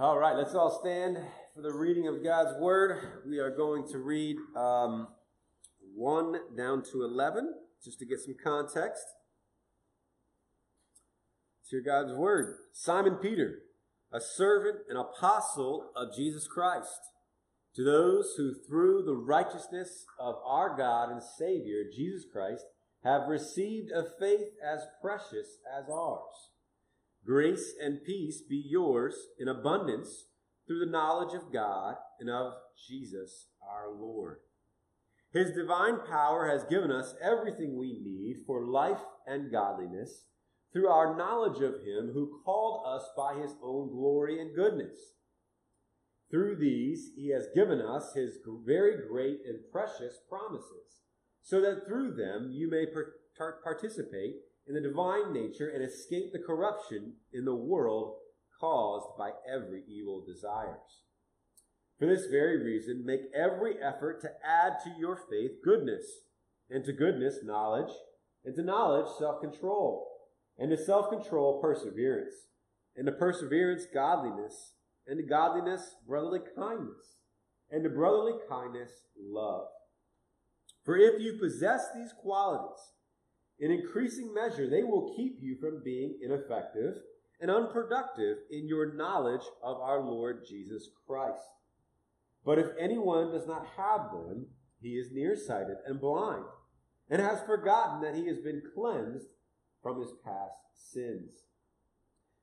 All right, let's all stand for the reading of God's Word. We are going to read um, 1 down to 11, just to get some context. To God's Word. Simon Peter, a servant and apostle of Jesus Christ, to those who through the righteousness of our God and Savior, Jesus Christ, have received a faith as precious as ours. Grace and peace be yours in abundance through the knowledge of God and of Jesus our Lord. His divine power has given us everything we need for life and godliness through our knowledge of Him who called us by His own glory and goodness. Through these, He has given us His very great and precious promises so that through them you may participate in the divine nature and escape the corruption in the world caused by every evil desires. For this very reason, make every effort to add to your faith goodness, and to goodness, knowledge, and to knowledge, self control, and to self control, perseverance, and to perseverance, godliness, and to godliness, brotherly kindness, and to brotherly kindness, love. For if you possess these qualities in increasing measure, they will keep you from being ineffective and unproductive in your knowledge of our Lord Jesus Christ. But if anyone does not have them, he is nearsighted and blind, and has forgotten that he has been cleansed from his past sins.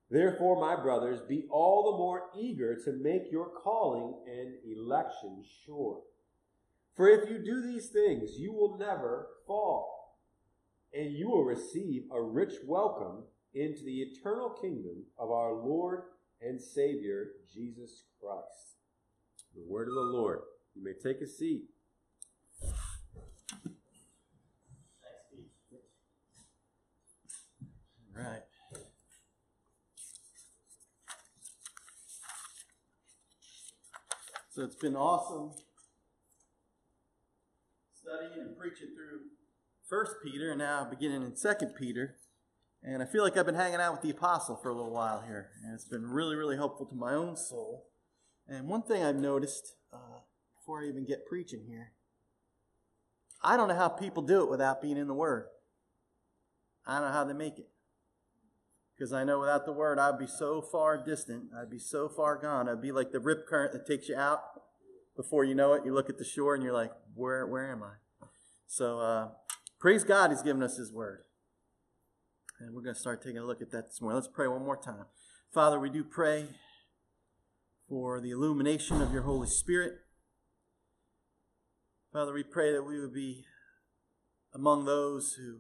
Therefore, my brothers, be all the more eager to make your calling and election sure. For if you do these things, you will never fall, and you will receive a rich welcome into the eternal kingdom of our Lord and Savior, Jesus Christ. The word of the Lord. You may take a seat. All right. So it's been awesome studying and preaching through First Peter, and now beginning in Second Peter. And I feel like I've been hanging out with the apostle for a little while here, and it's been really, really helpful to my own soul. And one thing I've noticed uh, before I even get preaching here, I don't know how people do it without being in the Word. I don't know how they make it. Because I know without the Word, I'd be so far distant. I'd be so far gone. I'd be like the rip current that takes you out before you know it, you look at the shore and you're like, where, where am I? So uh, praise God, He's given us His word. And we're going to start taking a look at that this morning. Let's pray one more time. Father, we do pray for the illumination of your Holy Spirit. Father, we pray that we would be among those who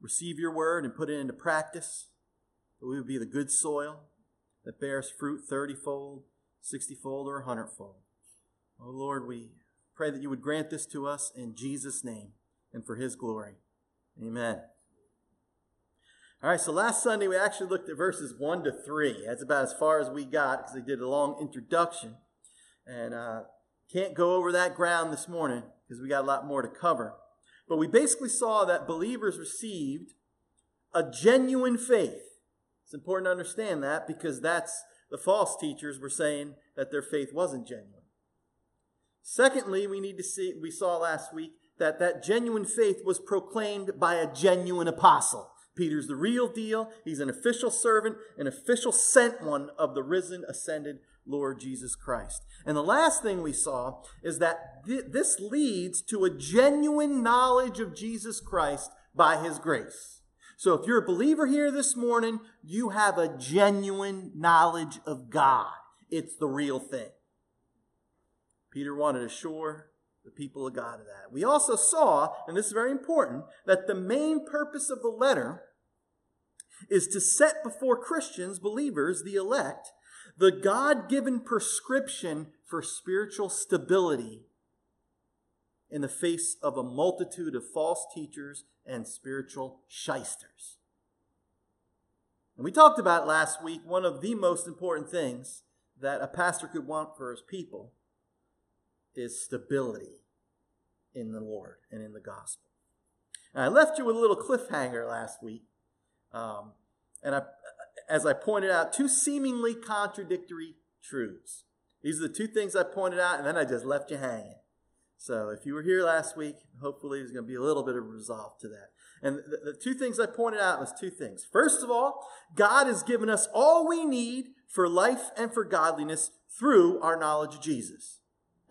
receive your word and put it into practice, that we would be the good soil that bears fruit thirtyfold, sixtyfold, or a hundredfold. Oh Lord, we pray that you would grant this to us in Jesus' name and for his glory. Amen. All right, so last Sunday we actually looked at verses 1 to 3. That's about as far as we got because they did a long introduction. And uh, can't go over that ground this morning because we got a lot more to cover. But we basically saw that believers received a genuine faith. It's important to understand that because that's the false teachers were saying that their faith wasn't genuine. Secondly, we need to see, we saw last week that that genuine faith was proclaimed by a genuine apostle. Peter's the real deal. He's an official servant, an official sent one of the risen, ascended Lord Jesus Christ. And the last thing we saw is that th- this leads to a genuine knowledge of Jesus Christ by his grace. So if you're a believer here this morning, you have a genuine knowledge of God. It's the real thing. Peter wanted to assure the people of God of that. We also saw, and this is very important, that the main purpose of the letter is to set before Christians, believers, the elect, the God given prescription for spiritual stability in the face of a multitude of false teachers and spiritual shysters. And we talked about last week one of the most important things that a pastor could want for his people is stability in the Lord and in the gospel. And I left you with a little cliffhanger last week. Um, and I, as I pointed out, two seemingly contradictory truths. These are the two things I pointed out, and then I just left you hanging. So if you were here last week, hopefully there's going to be a little bit of resolve to that. And the, the two things I pointed out was two things. First of all, God has given us all we need for life and for godliness through our knowledge of Jesus.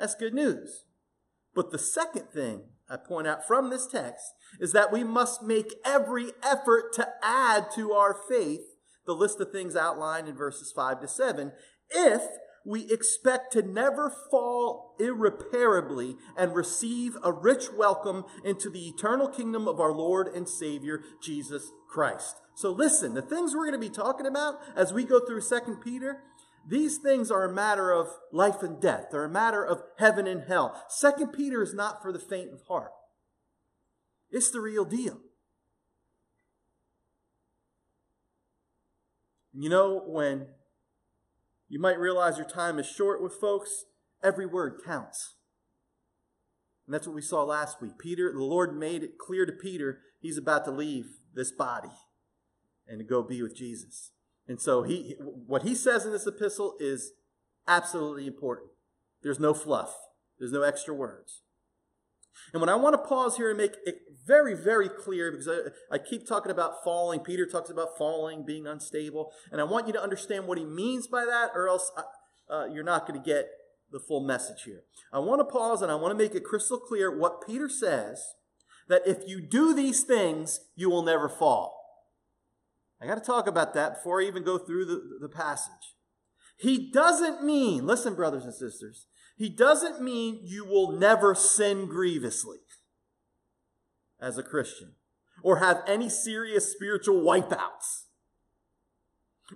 That's good news. But the second thing I point out from this text is that we must make every effort to add to our faith the list of things outlined in verses 5 to 7 if we expect to never fall irreparably and receive a rich welcome into the eternal kingdom of our Lord and Savior, Jesus Christ. So listen, the things we're going to be talking about as we go through 2 Peter, these things are a matter of life and death. They're a matter of heaven and hell. Second Peter is not for the faint of heart. It's the real deal. You know, when you might realize your time is short with folks. Every word counts. And that's what we saw last week. Peter, the Lord made it clear to Peter he's about to leave this body and to go be with Jesus. And so he what he says in this epistle is absolutely important. There's no fluff. There's no extra words. And when I want to pause here and make it very, very clear, because I, I, keep talking about falling, Peter talks about falling, being unstable, and I want you to understand what he means by that, or else uh, uh you're not going to get the full message here. I want to pause and I want to make it crystal clear what Peter says that if you do these things, you will never fall. I got to talk about that before I even go through the, the passage. He doesn't mean, listen, brothers and sisters, he doesn't mean you will never sin grievously as a Christian or have any serious spiritual wipeouts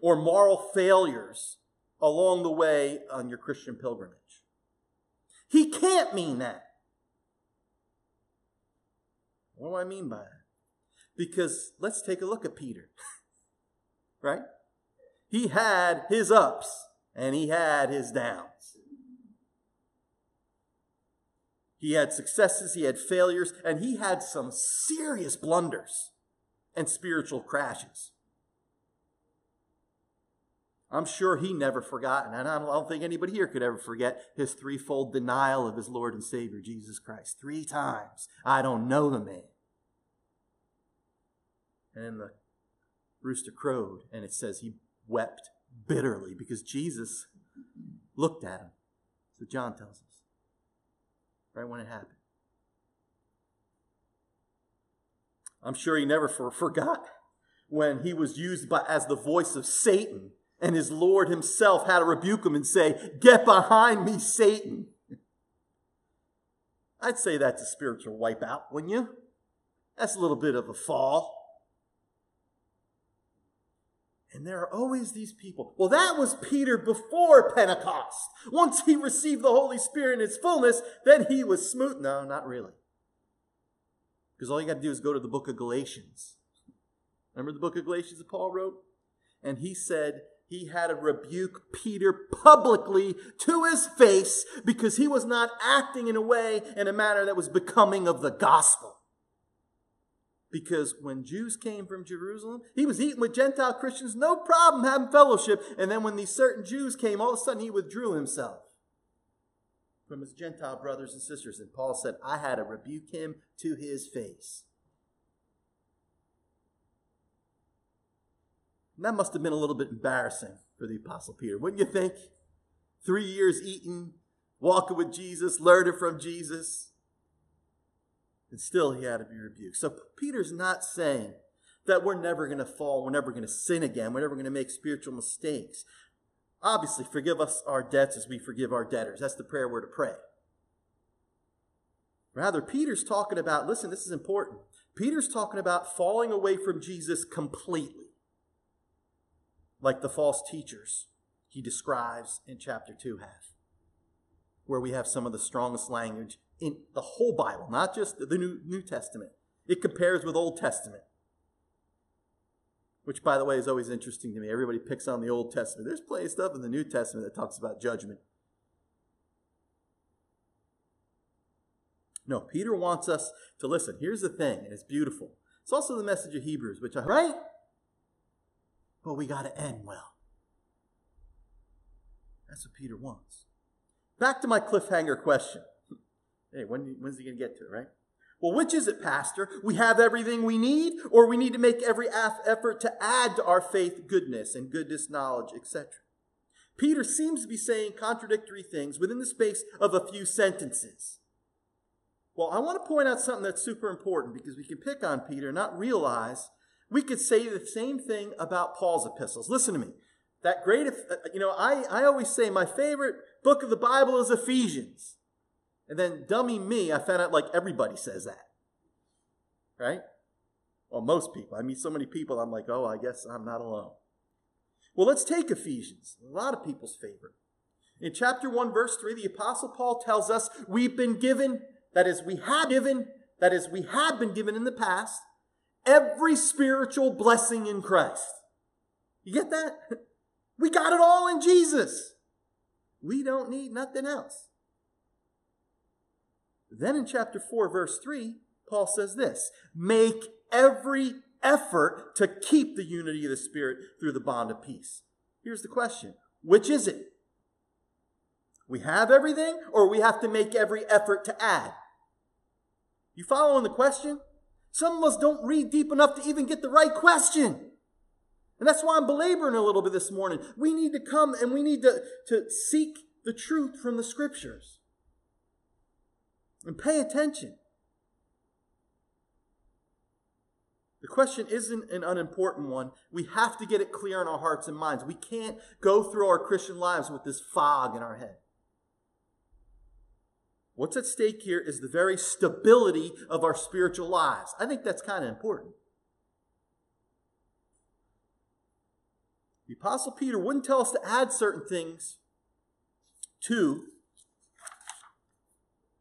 or moral failures along the way on your Christian pilgrimage. He can't mean that. What do I mean by that? Because let's take a look at Peter. right? He had his ups and he had his downs. He had successes, he had failures, and he had some serious blunders and spiritual crashes. I'm sure he never forgot, and I don't think anybody here could ever forget his threefold denial of his Lord and Savior, Jesus Christ. Three times. I don't know the man. And the rooster crowed, and it says he wept bitterly because Jesus looked at him. So John tells us right when it happened. I'm sure he never for, forgot when he was used by, as the voice of Satan and his Lord himself had to rebuke him and say, Get behind me, Satan. I'd say that's a spiritual wipeout, wouldn't you? That's a little bit of a fall. And there are always these people. Well, that was Peter before Pentecost. Once he received the Holy Spirit in its fullness, then he was smooth. No, not really. Because all you got to do is go to the book of Galatians. Remember the book of Galatians that Paul wrote? And he said he had to rebuke Peter publicly to his face because he was not acting in a way, in a manner that was becoming of the gospel. Because when Jews came from Jerusalem, he was eating with Gentile Christians, no problem having fellowship. And then when these certain Jews came, all of a sudden he withdrew himself from his Gentile brothers and sisters. And Paul said, I had to rebuke him to his face. And that must have been a little bit embarrassing for the Apostle Peter, wouldn't you think? Three years eating, walking with Jesus, learning from Jesus. And still he had to be rebuked. So Peter's not saying that we're never going to fall, we're never going to sin again, we're never going to make spiritual mistakes. Obviously, forgive us our debts as we forgive our debtors. That's the prayer we're to pray. Rather, Peter's talking about, listen, this is important. Peter's talking about falling away from Jesus completely, like the false teachers he describes in chapter 2 have, where we have some of the strongest language in the whole Bible, not just the New, New Testament. It compares with Old Testament, which, by the way, is always interesting to me. Everybody picks on the Old Testament. There's plenty of stuff in the New Testament that talks about judgment. No, Peter wants us to listen. Here's the thing, and it's beautiful. It's also the message of Hebrews, which I, right? but we got to end well. That's what Peter wants. Back to my cliffhanger question. Hey, when, when's he going to get to it, right? Well, which is it, Pastor? We have everything we need, or we need to make every effort to add to our faith goodness and goodness knowledge, etc. Peter seems to be saying contradictory things within the space of a few sentences. Well, I want to point out something that's super important because we can pick on Peter and not realize we could say the same thing about Paul's epistles. Listen to me. That great, uh, you know, I, I always say my favorite book of the Bible is Ephesians. And then, dummy me, I found out like everybody says that. Right? Well, most people. I meet so many people, I'm like, oh, I guess I'm not alone. Well, let's take Ephesians, a lot of people's favorite. In chapter 1, verse 3, the Apostle Paul tells us we've been given, that is, we have given, that is, we have been given in the past, every spiritual blessing in Christ. You get that? We got it all in Jesus. We don't need nothing else. Then in chapter 4, verse 3, Paul says this Make every effort to keep the unity of the Spirit through the bond of peace. Here's the question Which is it? We have everything, or we have to make every effort to add? You following the question? Some of us don't read deep enough to even get the right question. And that's why I'm belaboring a little bit this morning. We need to come and we need to, to seek the truth from the scriptures. And pay attention. The question isn't an unimportant one. We have to get it clear in our hearts and minds. We can't go through our Christian lives with this fog in our head. What's at stake here is the very stability of our spiritual lives. I think that's kind of important. The Apostle Peter wouldn't tell us to add certain things to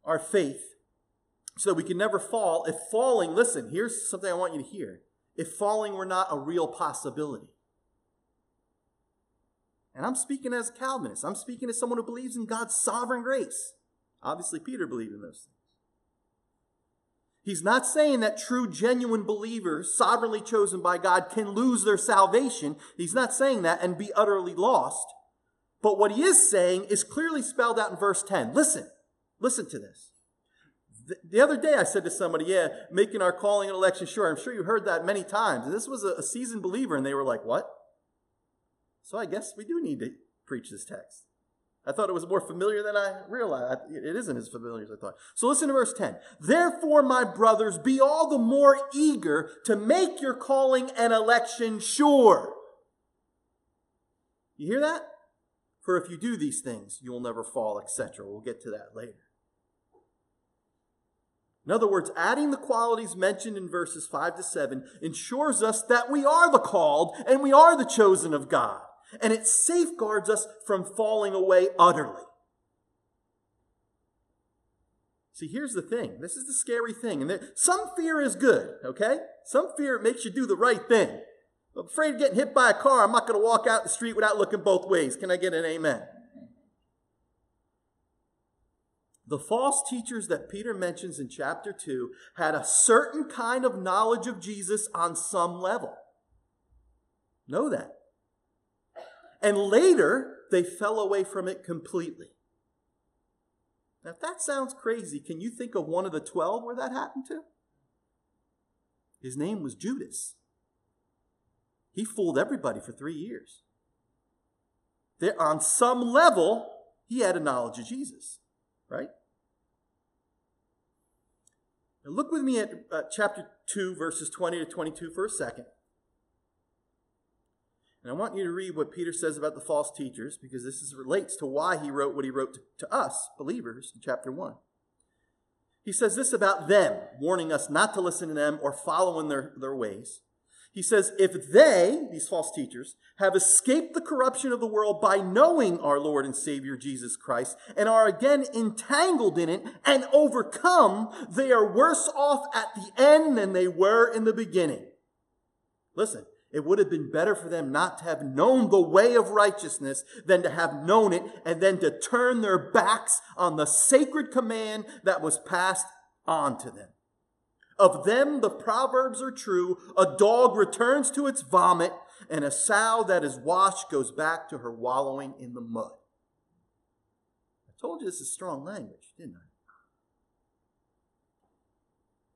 our faith so that we can never fall. If falling, listen, here's something I want you to hear. If falling were not a real possibility. And I'm speaking as a Calvinist. I'm speaking as someone who believes in God's sovereign grace. Obviously, Peter believed in those things. He's not saying that true, genuine believers, sovereignly chosen by God, can lose their salvation. He's not saying that and be utterly lost. But what he is saying is clearly spelled out in verse 10. Listen, listen to this. The other day, I said to somebody, Yeah, making our calling and election sure. I'm sure you heard that many times. And this was a, seasoned believer, and they were like, What? So I guess we do need to preach this text. I thought it was more familiar than I realized. It isn't as familiar as I thought. So listen to verse 10. Therefore, my brothers, be all the more eager to make your calling and election sure. You hear that? For if you do these things, you will never fall, etc. We'll get to that later. In other words, adding the qualities mentioned in verses 5 to 7 ensures us that we are the called and we are the chosen of God. And it safeguards us from falling away utterly. See, here's the thing. This is the scary thing. And there, some fear is good, okay? Some fear makes you do the right thing. I'm afraid of getting hit by a car. I'm not going to walk out the street without looking both ways. Can I get an amen? The false teachers that Peter mentions in chapter 2 had a certain kind of knowledge of Jesus on some level. Know that. And later, they fell away from it completely. Now, if that sounds crazy, can you think of one of the 12 where that happened to? His name was Judas. He fooled everybody for three years. There, on some level, he had a knowledge of Jesus right? Now look with me at uh, chapter 2, verses 20 to 22 for a second. And I want you to read what Peter says about the false teachers because this is, relates to why he wrote what he wrote to, to us, believers, in chapter 1. He says this about them, warning us not to listen to them or follow in their, their ways. He says, if they, these false teachers, have escaped the corruption of the world by knowing our Lord and Savior Jesus Christ and are again entangled in it and overcome, they are worse off at the end than they were in the beginning. Listen, it would have been better for them not to have known the way of righteousness than to have known it and then to turn their backs on the sacred command that was passed on to them. Of them, the proverbs are true. A dog returns to its vomit, and a sow that is washed goes back to her wallowing in the mud. I told you this is strong language, didn't I?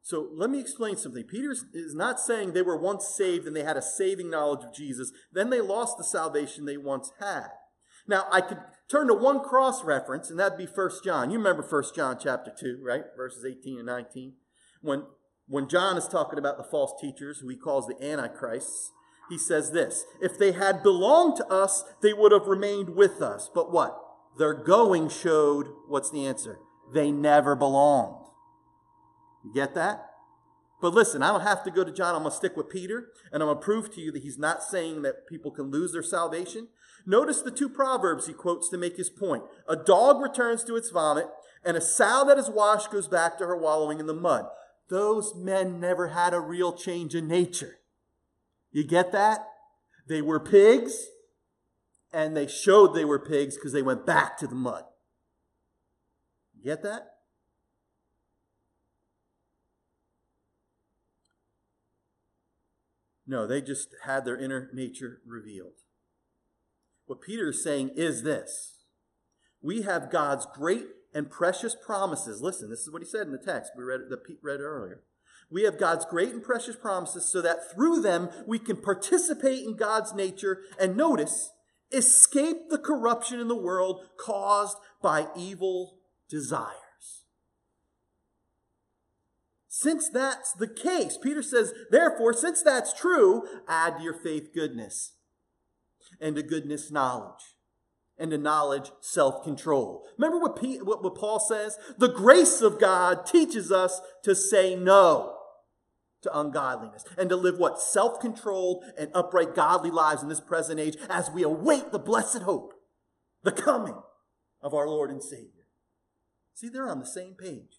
So let me explain something. Peter is not saying they were once saved and they had a saving knowledge of Jesus, then they lost the salvation they once had. Now, I could turn to one cross reference, and that'd be 1 John. You remember 1 John chapter 2, right? Verses 18 and 19. When, when John is talking about the false teachers, who he calls the Antichrists, he says this If they had belonged to us, they would have remained with us. But what? Their going showed, what's the answer? They never belonged. You get that? But listen, I don't have to go to John. I'm going to stick with Peter, and I'm going to prove to you that he's not saying that people can lose their salvation. Notice the two proverbs he quotes to make his point. A dog returns to its vomit, and a sow that is washed goes back to her wallowing in the mud. Those men never had a real change in nature. You get that? They were pigs, and they showed they were pigs because they went back to the mud. You get that? No, they just had their inner nature revealed. What Peter is saying is this we have God's great and precious promises. Listen, this is what he said in the text we read that Pete read earlier. We have God's great and precious promises so that through them we can participate in God's nature and notice, escape the corruption in the world caused by evil desire. Since that's the case, Peter says, therefore, since that's true, add to your faith goodness, and to goodness knowledge, and to knowledge self control. Remember what, P- what, what Paul says? The grace of God teaches us to say no to ungodliness and to live what? Self controlled and upright, godly lives in this present age as we await the blessed hope, the coming of our Lord and Savior. See, they're on the same page.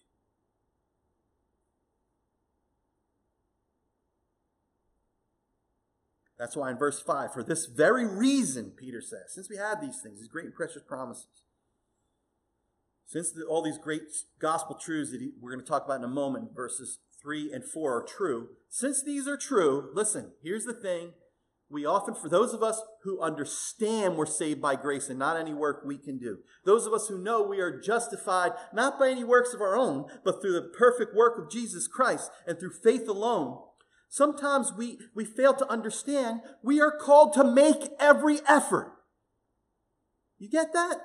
That's why in verse 5, for this very reason, Peter says, since we have these things, these great and precious promises, since the, all these great gospel truths that he, we're going to talk about in a moment, verses 3 and 4 are true, since these are true, listen, here's the thing. We often, for those of us who understand we're saved by grace and not any work we can do, those of us who know we are justified not by any works of our own, but through the perfect work of Jesus Christ and through faith alone, Sometimes we, we fail to understand we are called to make every effort. You get that?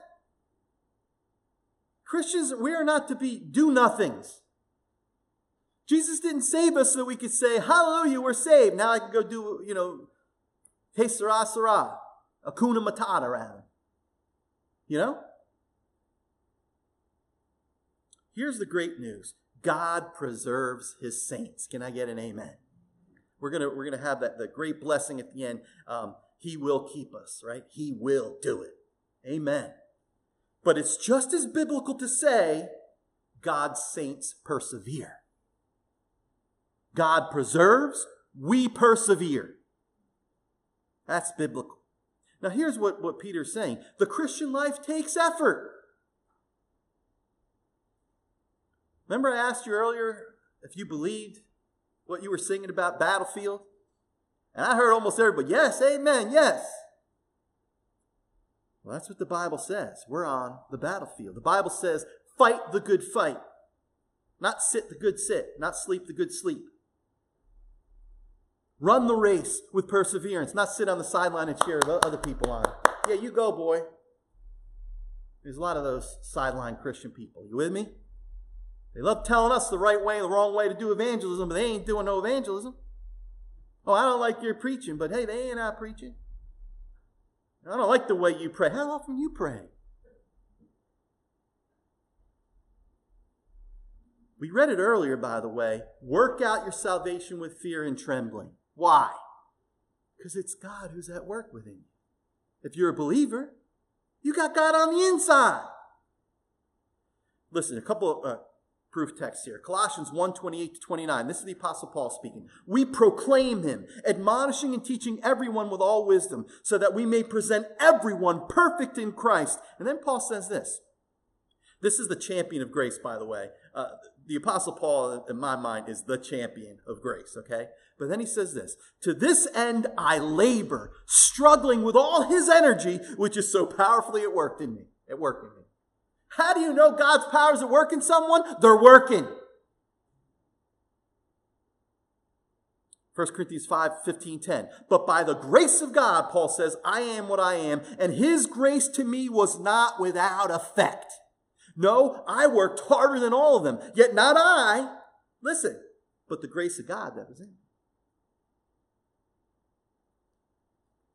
Christians, we are not to be do nothings. Jesus didn't save us so we could say, Hallelujah, we're saved. Now I can go do, you know, Hey Sarah Sarah, Hakuna Matata rather. You know? Here's the great news God preserves his saints. Can I get an amen? We're gonna we're gonna have that the great blessing at the end. Um, he will keep us, right? He will do it. Amen. But it's just as biblical to say God's saints persevere. God preserves, we persevere. That's biblical. Now, here's what, what Peter's saying the Christian life takes effort. Remember, I asked you earlier if you believed what you were singing about battlefield? And I heard almost everybody, yes, amen, yes. Well, that's what the Bible says. We're on the battlefield. The Bible says, fight the good fight. Not sit the good sit, not sleep the good sleep. Run the race with perseverance, not sit on the sideline and cheer other people on. Yeah, you go, boy. There's a lot of those sideline Christian people. You with me? They love telling us the right way, and the wrong way to do evangelism, but they ain't doing no evangelism. Oh, I don't like your preaching, but hey, they ain't out preaching. I don't like the way you pray. How often you pray? We read it earlier, by the way. Work out your salvation with fear and trembling. Why? Because it's God who's at work within you. If you're a believer, you got God on the inside. Listen, a couple of uh, proof text here. Colossians 1 28 to 29. This is the Apostle Paul speaking. We proclaim him, admonishing and teaching everyone with all wisdom, so that we may present everyone perfect in Christ. And then Paul says this. This is the champion of grace, by the way. Uh, the Apostle Paul, in my mind, is the champion of grace, okay? But then he says this To this end I labor, struggling with all his energy, which is so powerfully at work in me. At work in me. How do you know God's powers at work in someone? They're working. 1 Corinthians 5, 15, 10. But by the grace of God, Paul says, I am what I am, and his grace to me was not without effect. No, I worked harder than all of them, yet not I, listen, but the grace of God that was in.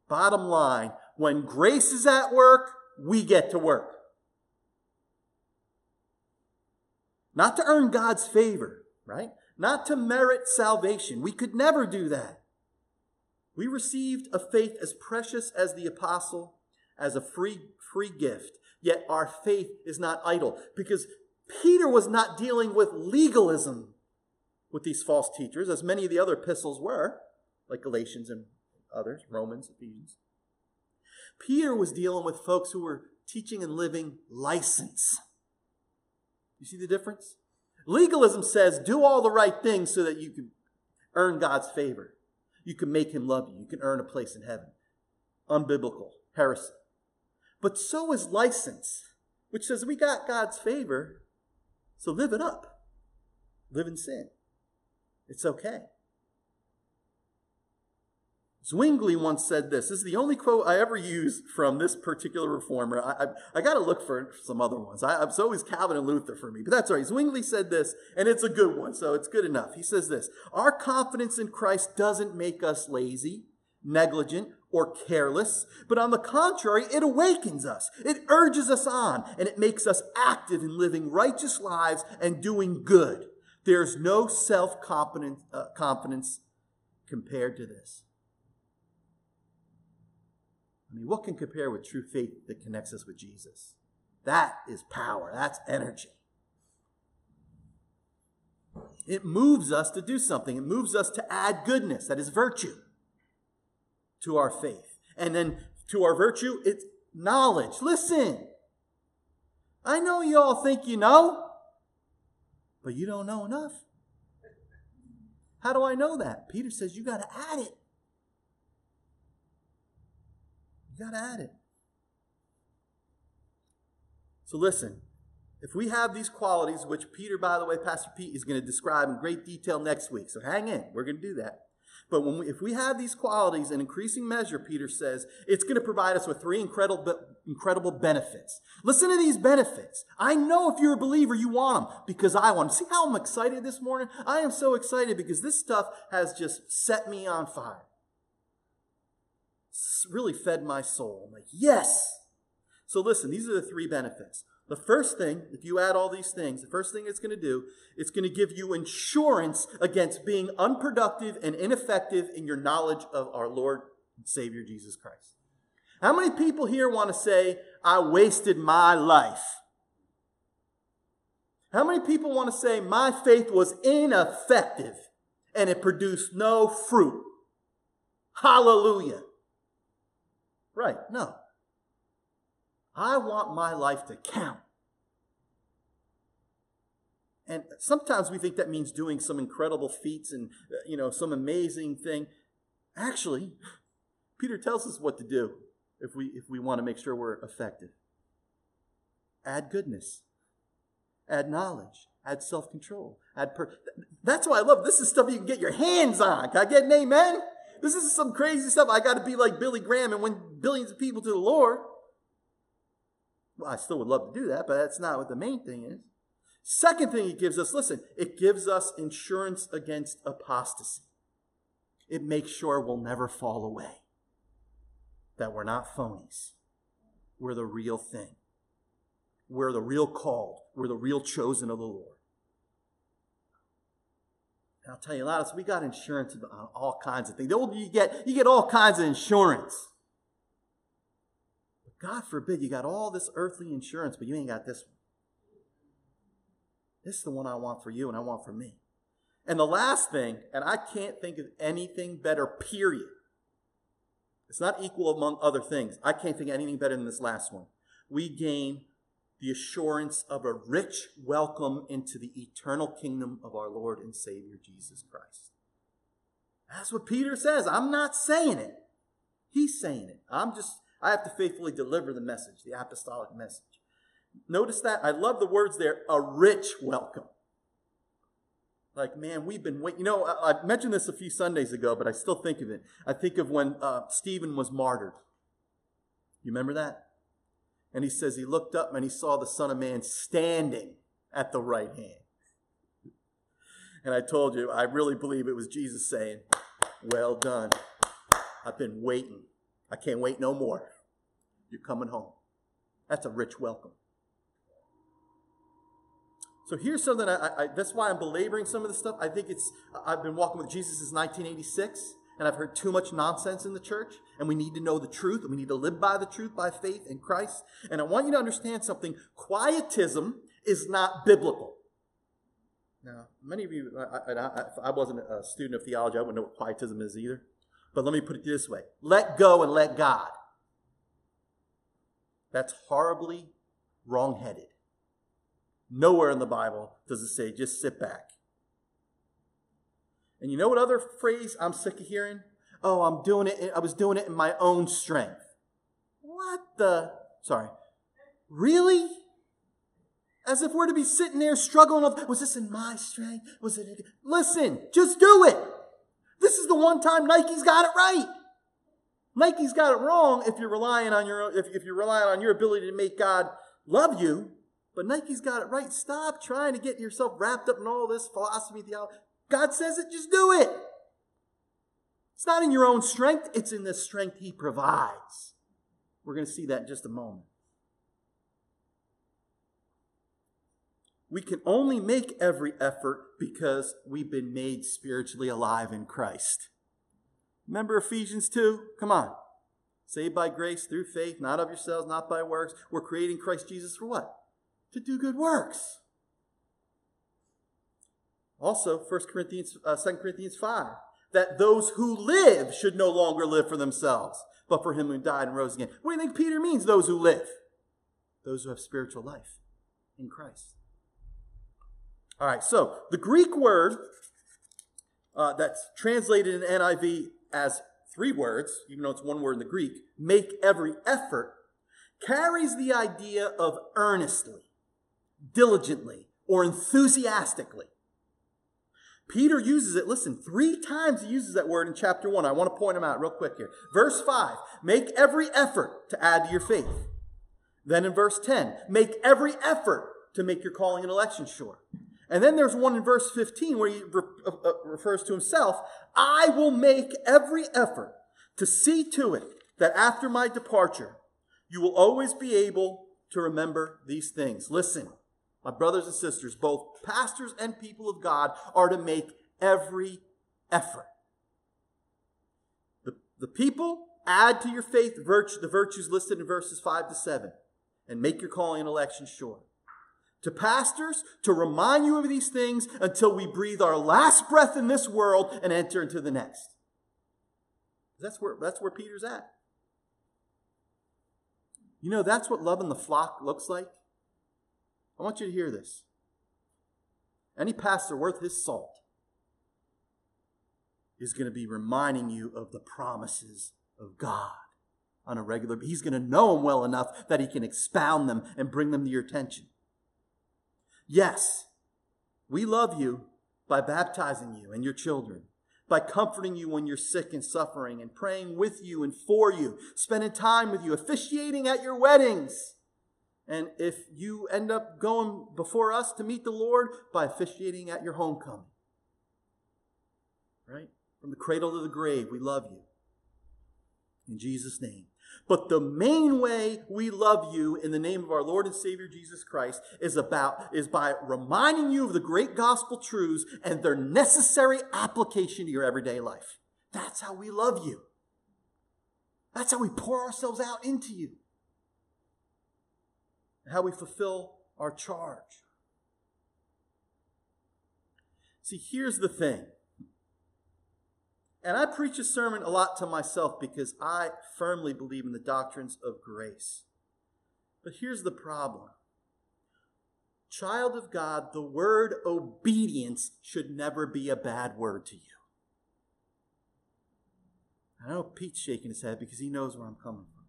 Bottom line, when grace is at work, we get to work. Not to earn God's favor, right? Not to merit salvation. We could never do that. We received a faith as precious as the apostle, as a free, free gift. Yet our faith is not idle because Peter was not dealing with legalism with these false teachers, as many of the other epistles were, like Galatians and others, Romans, Ephesians. Peter was dealing with folks who were teaching and living license. You see the difference? Legalism says do all the right things so that you can earn God's favor. You can make him love you. You can earn a place in heaven. Unbiblical, heresy. But so is license, which says we got God's favor, so live it up. Live in sin. It's okay. Zwingli once said this. This is the only quote I ever use from this particular reformer. I, I, I got to look for some other ones. I, it's always Calvin and Luther for me, but that's all right. Zwingli said this, and it's a good one, so it's good enough. He says this Our confidence in Christ doesn't make us lazy, negligent, or careless, but on the contrary, it awakens us, it urges us on, and it makes us active in living righteous lives and doing good. There's no self confidence uh, compared to this. I mean, what can compare with true faith that connects us with Jesus? That is power, that's energy. It moves us to do something, it moves us to add goodness, that is virtue, to our faith. And then to our virtue, it's knowledge. Listen, I know you all think you know, but you don't know enough. How do I know that? Peter says you got to add it. Got to add it. So listen, if we have these qualities, which Peter, by the way, Pastor Pete is going to describe in great detail next week, so hang in, we're going to do that. But we, if we have these qualities in increasing measure, Peter says, it's going to provide us with three incredible, incredible benefits. Listen to these benefits. I know if you're a believer, you want them because I want them. See how I'm excited this morning? I am so excited because this stuff has just set me on fire really fed my soul. I'm like, yes. So listen, these are the three benefits. The first thing, if you add all these things, the first thing it's going to do, it's going to give you insurance against being unproductive and ineffective in your knowledge of our Lord and Savior Jesus Christ. How many people here want to say, I wasted my life? How many people want to say, my faith was ineffective and it produced no fruit? Hallelujah. Right, no. I want my life to count. And sometimes we think that means doing some incredible feats and, uh, you know, some amazing thing. Actually, Peter tells us what to do if we, if we want to make sure we're effective. Add goodness, add knowledge, add self control, add per- That's why I love this is stuff you can get your hands on. Can I get an amen? This is some crazy stuff. I got to be like Billy Graham and win billions of people to the Lord. Well, I still would love to do that, but that's not what the main thing is. Second thing it gives us, listen, it gives us insurance against apostasy. It makes sure we'll never fall away. That we're not phonies. We're the real thing. We're the real called. We're the real chosen of the Lord. And I'll tell you a lot of us, we got insurance on all kinds of things. The older you get, you get all kinds of insurance. But God forbid you got all this earthly insurance, but you ain't got this one. This is the one I want for you and I want for me. And the last thing, and I can't think of anything better, period. It's not equal among other things. I can't think of anything better than this last one. We gain the assurance of a rich welcome into the eternal kingdom of our Lord and Savior Jesus Christ. That's what Peter says. I'm not saying it. He's saying it. I'm just, I have to faithfully deliver the message, the apostolic message. Notice that. I love the words there a rich welcome. Like, man, we've been waiting. You know, I, I, mentioned this a few Sundays ago, but I still think of it. I think of when uh, Stephen was martyred. You remember that? And he says he looked up and he saw the Son of Man standing at the right hand. And I told you, I really believe it was Jesus saying, Well done. I've been waiting. I can't wait no more. You're coming home. That's a rich welcome. So here's something I, I, that's why I'm belaboring some of this stuff. I think it's I've been walking with Jesus since 1986, and I've heard too much nonsense in the church, and we need to know the truth, and we need to live by the truth by faith in Christ. And I want you to understand something: quietism is not biblical. Now, many of you, I, I, I wasn't a student of theology, I wouldn't know what quietism is either. But let me put it this way let go and let God. That's horribly wrongheaded. Nowhere in the Bible does it say just sit back. And you know what other phrase I'm sick of hearing? Oh, I'm doing it. I was doing it in my own strength. What the? Sorry. Really? As if we're to be sitting there struggling with, was this in my strength? Was it? Listen, just do it. This is the one time Nike's got it right. Nike's got it wrong if you're relying on your if, if you're relying on your ability to make God love you. But Nike's got it right. Stop trying to get yourself wrapped up in all this philosophy theology. God says it, just do it. It's not in your own strength, it's in the strength He provides. We're going to see that in just a moment. We can only make every effort because we've been made spiritually alive in Christ. Remember Ephesians 2? Come on. Saved by grace through faith, not of yourselves, not by works. We're creating Christ Jesus for what? To do good works. Also, 1 Corinthians, uh, 2 Corinthians 5, that those who live should no longer live for themselves, but for him who died and rose again. What do you think Peter means, those who live? Those who have spiritual life in Christ. All right, so the Greek word uh, that's translated in NIV as three words, even though it's one word in the Greek, make every effort, carries the idea of earnestly, diligently, or enthusiastically. Peter uses it, listen, three times he uses that word in chapter 1. I want to point them out real quick here. Verse 5, make every effort to add to your faith. Then in verse 10, make every effort to make your calling and election sure. And then there's one in verse 15 where he re- uh, uh, refers to himself I will make every effort to see to it that after my departure, you will always be able to remember these things. Listen, my brothers and sisters, both pastors and people of God are to make every effort. The, the people add to your faith virtue, the virtues listed in verses 5 to 7 and make your calling and election sure to pastors to remind you of these things until we breathe our last breath in this world and enter into the next. That's where, that's where Peter's at. You know, that's what loving the flock looks like. I want you to hear this. Any pastor worth his salt is going to be reminding you of the promises of God on a regular he's going to know them well enough that he can expound them and bring them to your attention Yes, we love you by baptizing you and your children, by comforting you when you're sick and suffering, and praying with you and for you, spending time with you, officiating at your weddings. And if you end up going before us to meet the Lord, by officiating at your homecoming. Right? From the cradle to the grave, we love you. In Jesus' name. But the main way we love you in the name of our Lord and Savior Jesus Christ is about is by reminding you of the great gospel truths and their necessary application to your everyday life. That's how we love you. That's how we pour ourselves out into you. How we fulfill our charge. See, here's the thing. And I preach a sermon a lot to myself because I firmly believe in the doctrines of grace. But here's the problem Child of God, the word obedience should never be a bad word to you. I know Pete's shaking his head because he knows where I'm coming from.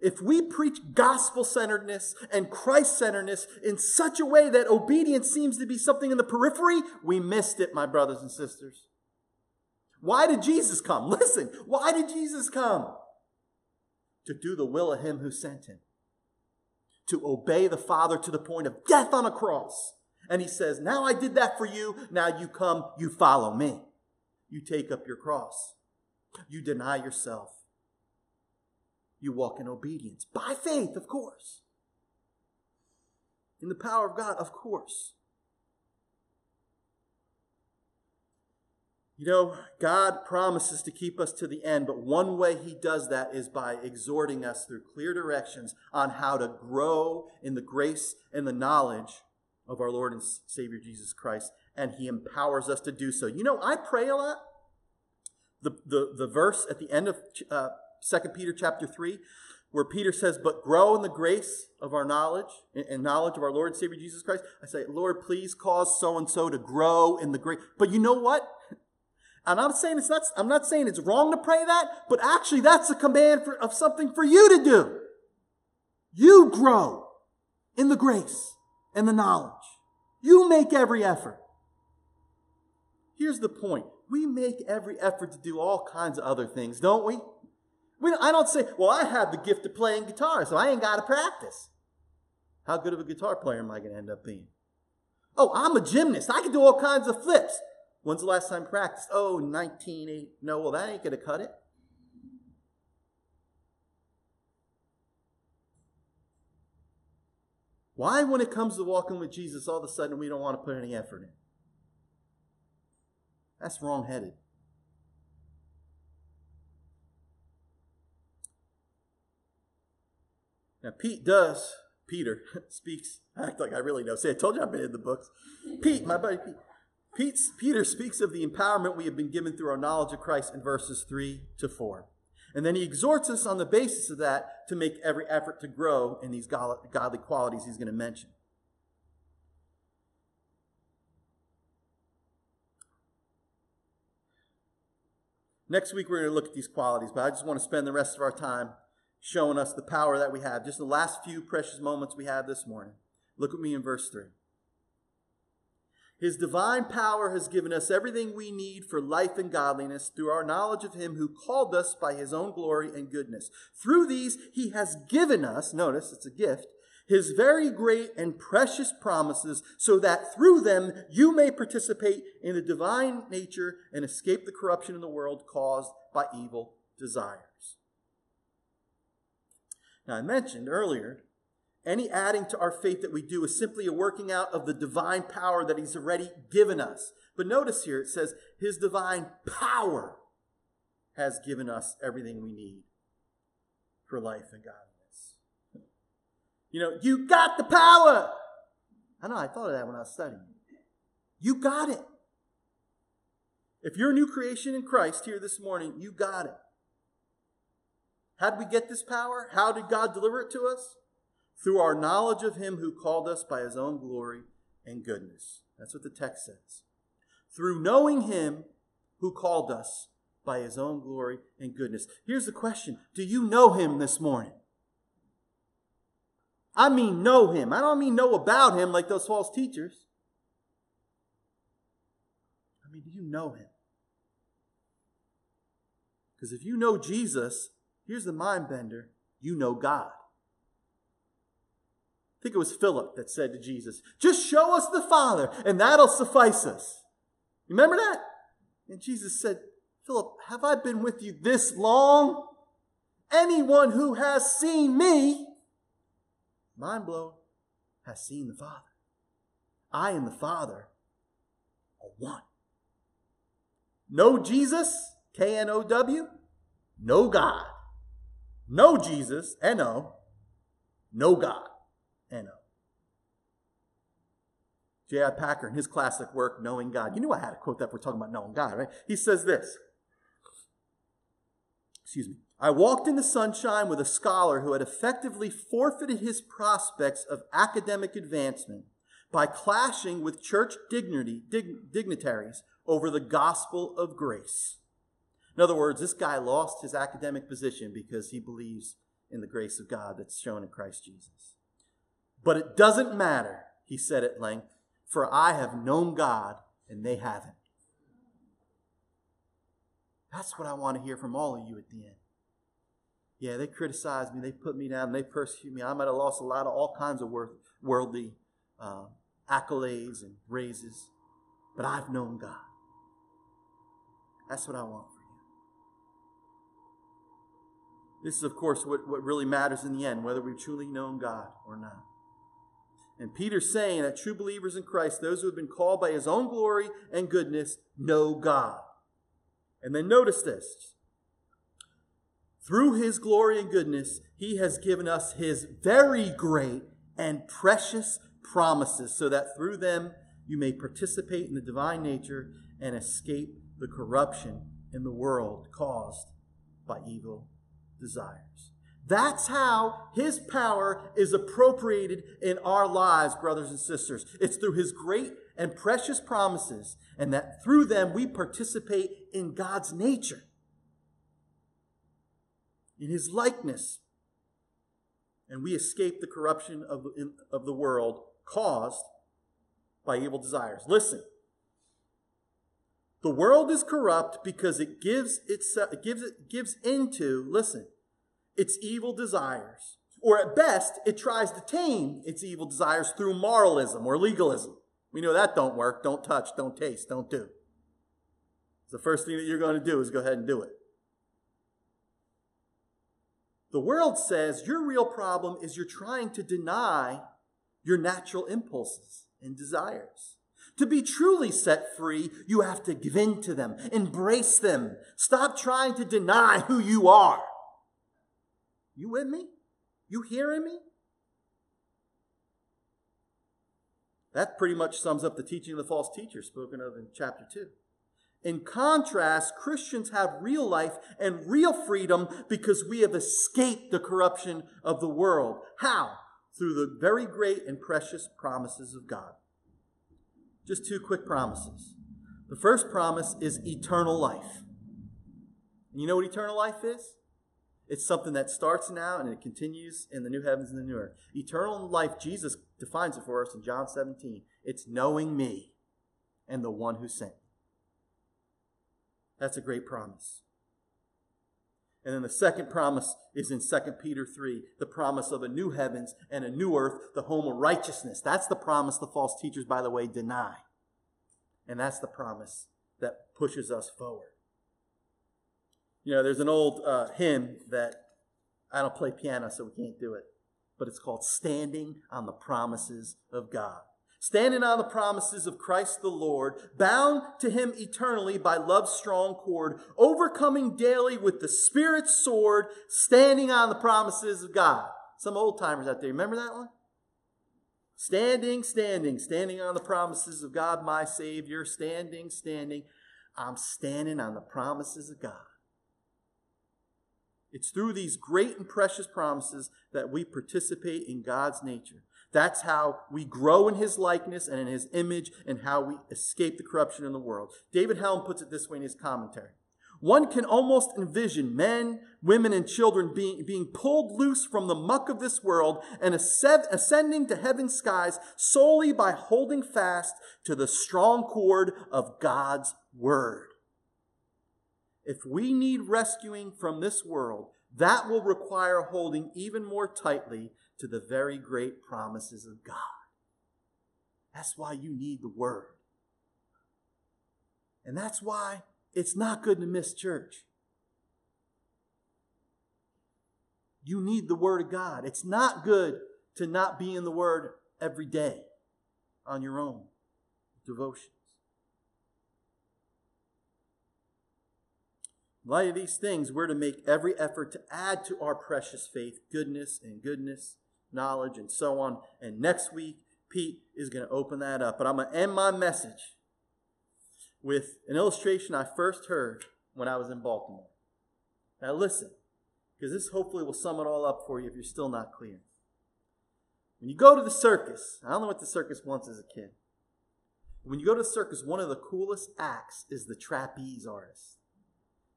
If we preach gospel centeredness and Christ centeredness in such a way that obedience seems to be something in the periphery, we missed it, my brothers and sisters. Why did Jesus come? Listen, why did Jesus come? To do the will of Him who sent Him, to obey the Father to the point of death on a cross. And He says, Now I did that for you. Now you come, you follow me. You take up your cross, you deny yourself, you walk in obedience by faith, of course. In the power of God, of course. You know, God promises to keep us to the end, but one way He does that is by exhorting us through clear directions on how to grow in the grace and the knowledge of our Lord and Savior Jesus Christ, and He empowers us to do so. You know, I pray a lot. The, the, the verse at the end of uh, 2 Peter chapter 3, where Peter says, But grow in the grace of our knowledge and knowledge of our Lord and Savior Jesus Christ. I say, Lord, please cause so and so to grow in the grace. But you know what? And I'm not saying it's not, I'm not saying it's wrong to pray that, but actually that's a command for, of something for you to do. You grow in the grace and the knowledge. You make every effort. Here's the point. We make every effort to do all kinds of other things, don't we? We I don't say, well, I have the gift of playing guitar, so I ain't got to practice. How good of a guitar player am I going to end up being? Oh, I'm a gymnast. I can do all kinds of flips. When's the last time practiced? Oh, 1980. No, well, that ain't going to cut it. Why, when it comes to walking with Jesus, all of a sudden we don't want to put any effort in? That's wrong Now, Pete does, Peter speaks, act like I really know. See, I told you I've been in the books. Pete, my buddy Pete. Pete's, Peter speaks of the empowerment we have been given through our knowledge of Christ in verses 3 to 4. And then he exhorts us on the basis of that to make every effort to grow in these godly qualities he's going to mention. Next week, we're going to look at these qualities, but I just want to spend the rest of our time showing us the power that we have. Just the last few precious moments we have this morning. Look at me in verse 3. His divine power has given us everything we need for life and godliness through our knowledge of Him who called us by His own glory and goodness. Through these, He has given us, notice it's a gift, His very great and precious promises, so that through them you may participate in the divine nature and escape the corruption in the world caused by evil desires. Now, I mentioned earlier any adding to our faith that we do is simply a working out of the divine power that He's already given us. But notice here it says, His divine power has given us everything we need for life and godliness. You know, you got the power. I know, I thought of that when I was studying. You got it. If you're a new creation in Christ here this morning, you got it. How did we get this power? How did God deliver it to us? through our knowledge of him who called us by his own glory and goodness. That's what the text says. Through knowing him who called us by his own glory and goodness. Here's the question Do you know him this morning? I mean, know him. I don't mean know about him like those false teachers. I mean, do you know him? Because if you know Jesus, here's the mind bender you know God. I think it was Philip that said to Jesus, Just show us the Father, and that'll suffice us. Remember that? And Jesus said, Philip, have I been with you this long? Anyone who has seen me, mind blown, has seen the Father. I and the Father are one. Know Jesus, K N O W, know God. Know Jesus, N O, um, know God. N-O. Um, J.I. Packer, in his classic work, Knowing God. You knew I had to quote that we're talking about knowing God, right? He says this. Excuse me. I walked in the sunshine with a scholar who had effectively forfeited his prospects of academic advancement by clashing with church dignity, dig, dignitaries over the gospel of grace. In other words, this guy lost his academic position because he believes in the grace of God that's shown in Christ Jesus. But it doesn't matter, he said at length, for I have known God and they haven't. That's what I want to hear from all of you at the end. Yeah, they criticized me, they put me down, they persecuted me. I might have lost a lot of all kinds of worldly uh, accolades and raises, but I've known God. That's what I want for you. This is, of course, what, what really matters in the end, whether we've truly known God or not. And Peter's saying that true believers in Christ, those who have been called by his own glory and goodness, know God. And then notice this. Through his glory and goodness, he has given us his very great and precious promises, so that through them you may participate in the divine nature and escape the corruption in the world caused by evil desires. That's how his power is appropriated in our lives, brothers and sisters. It's through his great and precious promises, and that through them we participate in God's nature, in his likeness, and we escape the corruption of the, of the world caused by evil desires. Listen. The world is corrupt because it gives itself it gives it gives into, listen, its evil desires. Or at best, it tries to tame its evil desires through moralism or legalism. We know that don't work. Don't touch, don't taste, don't do. The first thing that you're going to do is go ahead and do it. The world says your real problem is you're trying to deny your natural impulses and desires. To be truly set free, you have to give in to them, embrace them. Stop trying to deny who you are. You with me? You hearing me? That pretty much sums up the teaching of the false teacher spoken of in chapter 2. In contrast, Christians have real life and real freedom because we have escaped the corruption of the world. How? Through the very great and precious promises of God. Just two quick promises. The first promise is eternal life. And you know what eternal life is? It's something that starts now and it continues in the new heavens and the new earth. Eternal life, Jesus defines it for us in John 17. It's knowing me and the one who sent me. That's a great promise. And then the second promise is in 2 Peter 3, the promise of a new heavens and a new earth, the home of righteousness. That's the promise the false teachers, by the way, deny. And that's the promise that pushes us forward. You know, there's an old uh, hymn that I don't play piano, so we can't do it, but it's called Standing on the Promises of God standing on the promises of Christ the Lord, bound to him eternally by love's strong cord, overcoming daily with the Spirit's sword, standing on the promises of God. Some old timers out there, remember that one? Standing, standing, standing on the promises of God, my Savior, standing, standing. I'm standing on the promises of God. It's through these great and precious promises that we participate in God's nature. That's how we grow in his likeness and in his image and how we escape the corruption in the world. David Helm puts it this way in his commentary. One can almost envision men, women, and children being, being pulled loose from the muck of this world and ascending to heaven's skies solely by holding fast to the strong cord of God's word. If we need rescuing from this world, that will require holding even more tightly to the very great promises of God. That's why you need the Word. And that's why it's not good to miss church. You need the Word of God. It's not good to not be in the Word every day on your own devotions. In light of these things, we're to make every effort to add to our precious faith goodness and goodness knowledge, and so on. And next week, Pete is going to open that up. But I'm going to end my message with an illustration I first heard when I was in Baltimore. Now, listen, because this hopefully will sum it all up for you if you're still not clear. When you go to the circus, I don't know what the circus wants as a kid. When you go to the circus, one of the coolest acts is the trapeze artist.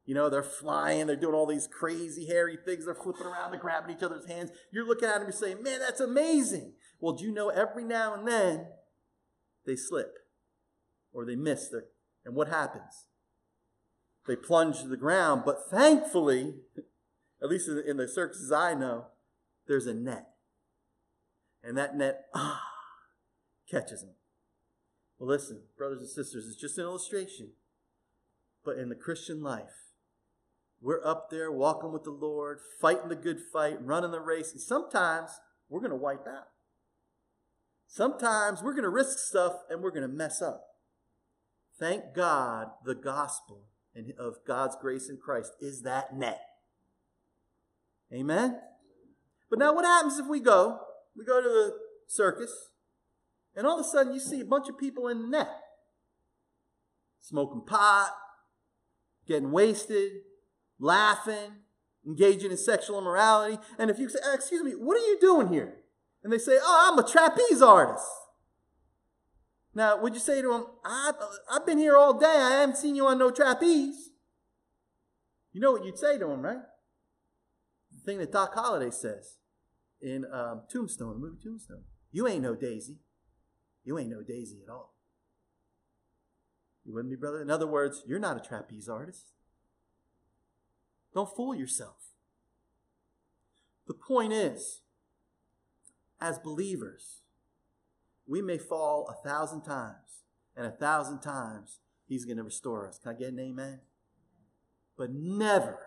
You know, they're flying, they're doing all these crazy, hairy things, they're flipping around, they're grabbing each other's hands. You're looking at them, you're saying, man, that's amazing. Well, do you know every now and then they slip or they miss their, and what happens? They plunge to the ground, but thankfully, at least in the, circuses I know, there's a net. And that net ah, catches them. Well, listen, brothers and sisters, it's just an illustration. But in the Christian life, we're up there walking with the Lord, fighting the good fight, running the race, and sometimes we're going to wipe out. Sometimes we're going to risk stuff and we're going to mess up. Thank God the gospel and of God's grace in Christ is that net. Amen? But now, what happens if we go? We go to the circus, and all of a sudden you see a bunch of people in the net smoking pot, getting wasted, laughing, engaging in sexual immorality. And if you say, Excuse me, what are you doing here? And they say, Oh, I'm a trapeze artist. Now, would you say to them, I, I've been here all day. I haven't seen you on no trapeze. You know what you'd say to them, right? The thing that Doc Holliday says in um, Tombstone, the movie Tombstone. You ain't no Daisy. You ain't no Daisy at all. You wouldn't be, brother? In other words, you're not a trapeze artist. Don't fool yourself. The point is, as believers, we may fall a thousand times, and a thousand times He's going to restore us. Can I get an amen? But never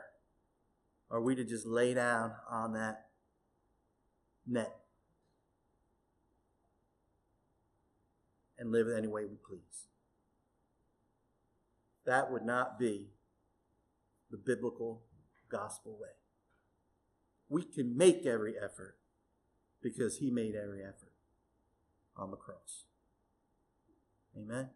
are we to just lay down on that net and live any way we please. That would not be the biblical gospel way. We can make every effort because he made every effort on the cross. Amen.